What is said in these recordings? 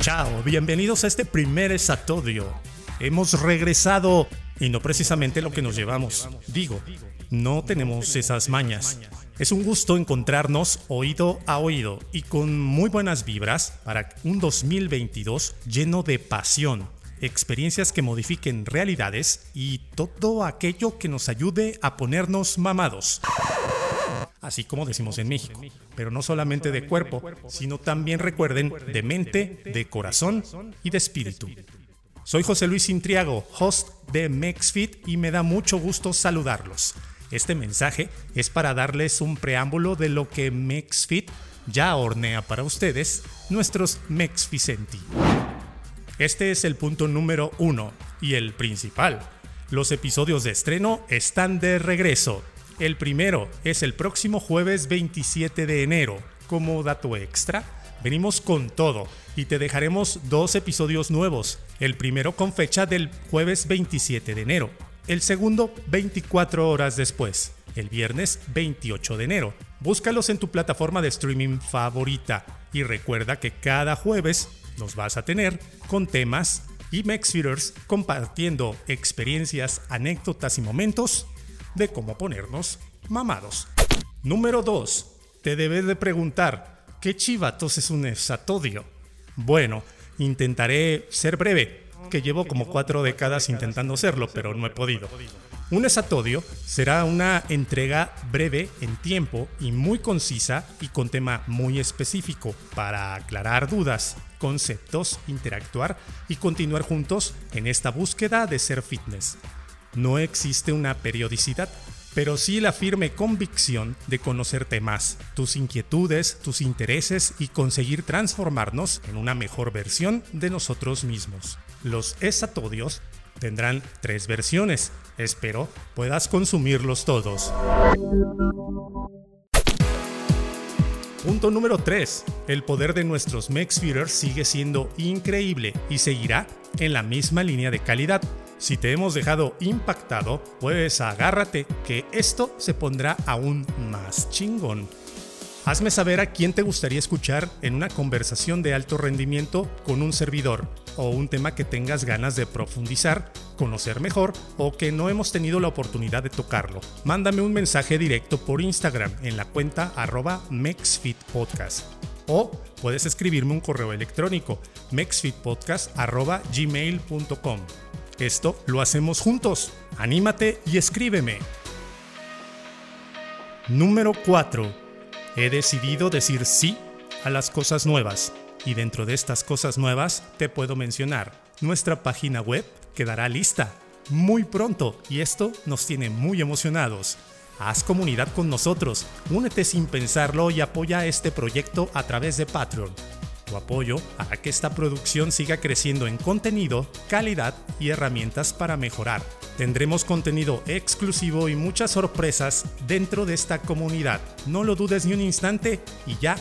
Chao, bienvenidos a este primer esatodio. Hemos regresado y no precisamente lo que nos llevamos. Digo, no tenemos esas mañas. Es un gusto encontrarnos oído a oído y con muy buenas vibras para un 2022 lleno de pasión, experiencias que modifiquen realidades y todo aquello que nos ayude a ponernos mamados. Así como decimos en México, pero no solamente de cuerpo, sino también recuerden de mente, de corazón y de espíritu. Soy José Luis Intriago, host de MexFit y me da mucho gusto saludarlos. Este mensaje es para darles un preámbulo de lo que MexFit ya hornea para ustedes, nuestros MexFicenti. Este es el punto número uno y el principal. Los episodios de estreno están de regreso. El primero es el próximo jueves 27 de enero. Como dato extra, venimos con todo y te dejaremos dos episodios nuevos. El primero con fecha del jueves 27 de enero el segundo 24 horas después, el viernes 28 de enero. Búscalos en tu plataforma de streaming favorita y recuerda que cada jueves nos vas a tener con temas y Mexfeeders compartiendo experiencias, anécdotas y momentos de cómo ponernos mamados. Número 2. Te debes de preguntar, ¿qué chivatos es un esatodio? Bueno, intentaré ser breve que llevo como cuatro décadas intentando hacerlo, pero no he podido. Un esatodio será una entrega breve en tiempo y muy concisa y con tema muy específico para aclarar dudas, conceptos, interactuar y continuar juntos en esta búsqueda de ser fitness. No existe una periodicidad, pero sí la firme convicción de conocerte más, tus inquietudes, tus intereses y conseguir transformarnos en una mejor versión de nosotros mismos. Los esatodios tendrán tres versiones. Espero puedas consumirlos todos. Punto número 3. El poder de nuestros Mexfeeders sigue siendo increíble y seguirá en la misma línea de calidad. Si te hemos dejado impactado, pues agárrate que esto se pondrá aún más chingón. Hazme saber a quién te gustaría escuchar en una conversación de alto rendimiento con un servidor o un tema que tengas ganas de profundizar, conocer mejor o que no hemos tenido la oportunidad de tocarlo. Mándame un mensaje directo por Instagram en la cuenta arroba MexFitPodcast o puedes escribirme un correo electrónico mexfitpodcast.gmail.com. Esto lo hacemos juntos. Anímate y escríbeme. Número 4 He decidido decir sí a las cosas nuevas. Y dentro de estas cosas nuevas te puedo mencionar, nuestra página web quedará lista muy pronto y esto nos tiene muy emocionados. Haz comunidad con nosotros, únete sin pensarlo y apoya este proyecto a través de Patreon. Tu apoyo hará que esta producción siga creciendo en contenido, calidad y herramientas para mejorar. Tendremos contenido exclusivo y muchas sorpresas dentro de esta comunidad. No lo dudes ni un instante y ya,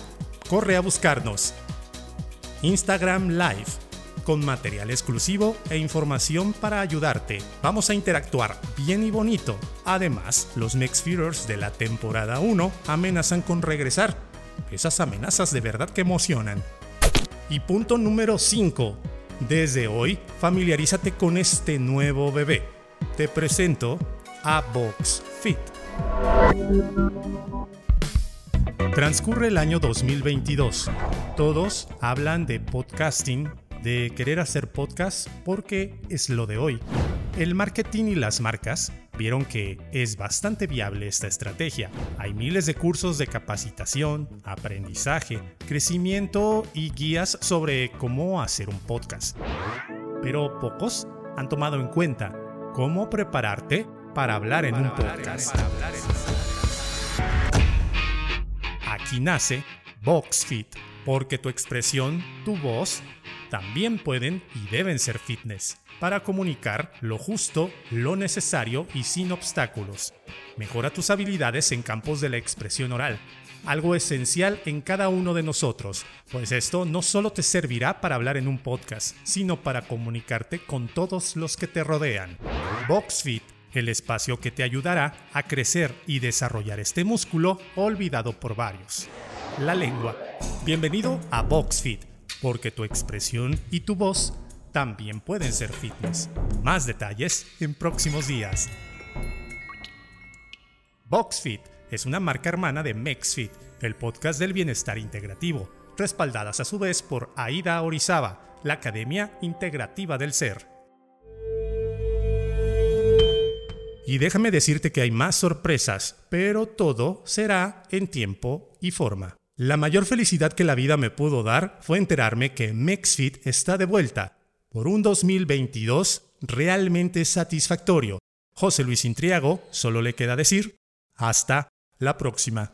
corre a buscarnos. Instagram Live, con material exclusivo e información para ayudarte. Vamos a interactuar bien y bonito. Además, los Next Feeders de la temporada 1 amenazan con regresar. Esas amenazas de verdad que emocionan. Y punto número 5. Desde hoy, familiarízate con este nuevo bebé. Te presento a Box Fit. Transcurre el año 2022. Todos hablan de podcasting, de querer hacer podcast porque es lo de hoy. El marketing y las marcas vieron que es bastante viable esta estrategia. Hay miles de cursos de capacitación, aprendizaje, crecimiento y guías sobre cómo hacer un podcast. Pero pocos han tomado en cuenta cómo prepararte para hablar en un podcast. Aquí nace VoxFit, porque tu expresión, tu voz, también pueden y deben ser fitness para comunicar lo justo, lo necesario y sin obstáculos. Mejora tus habilidades en campos de la expresión oral, algo esencial en cada uno de nosotros, pues esto no solo te servirá para hablar en un podcast, sino para comunicarte con todos los que te rodean. VoxFit, el espacio que te ayudará a crecer y desarrollar este músculo olvidado por varios. La lengua. Bienvenido a VoxFit porque tu expresión y tu voz también pueden ser fitness. Más detalles en próximos días. BoxFit es una marca hermana de MexFit, el podcast del bienestar integrativo, respaldadas a su vez por Aida Orizaba, la Academia Integrativa del Ser. Y déjame decirte que hay más sorpresas, pero todo será en tiempo y forma. La mayor felicidad que la vida me pudo dar fue enterarme que MexFit está de vuelta por un 2022 realmente satisfactorio. José Luis Intriago, solo le queda decir, hasta la próxima.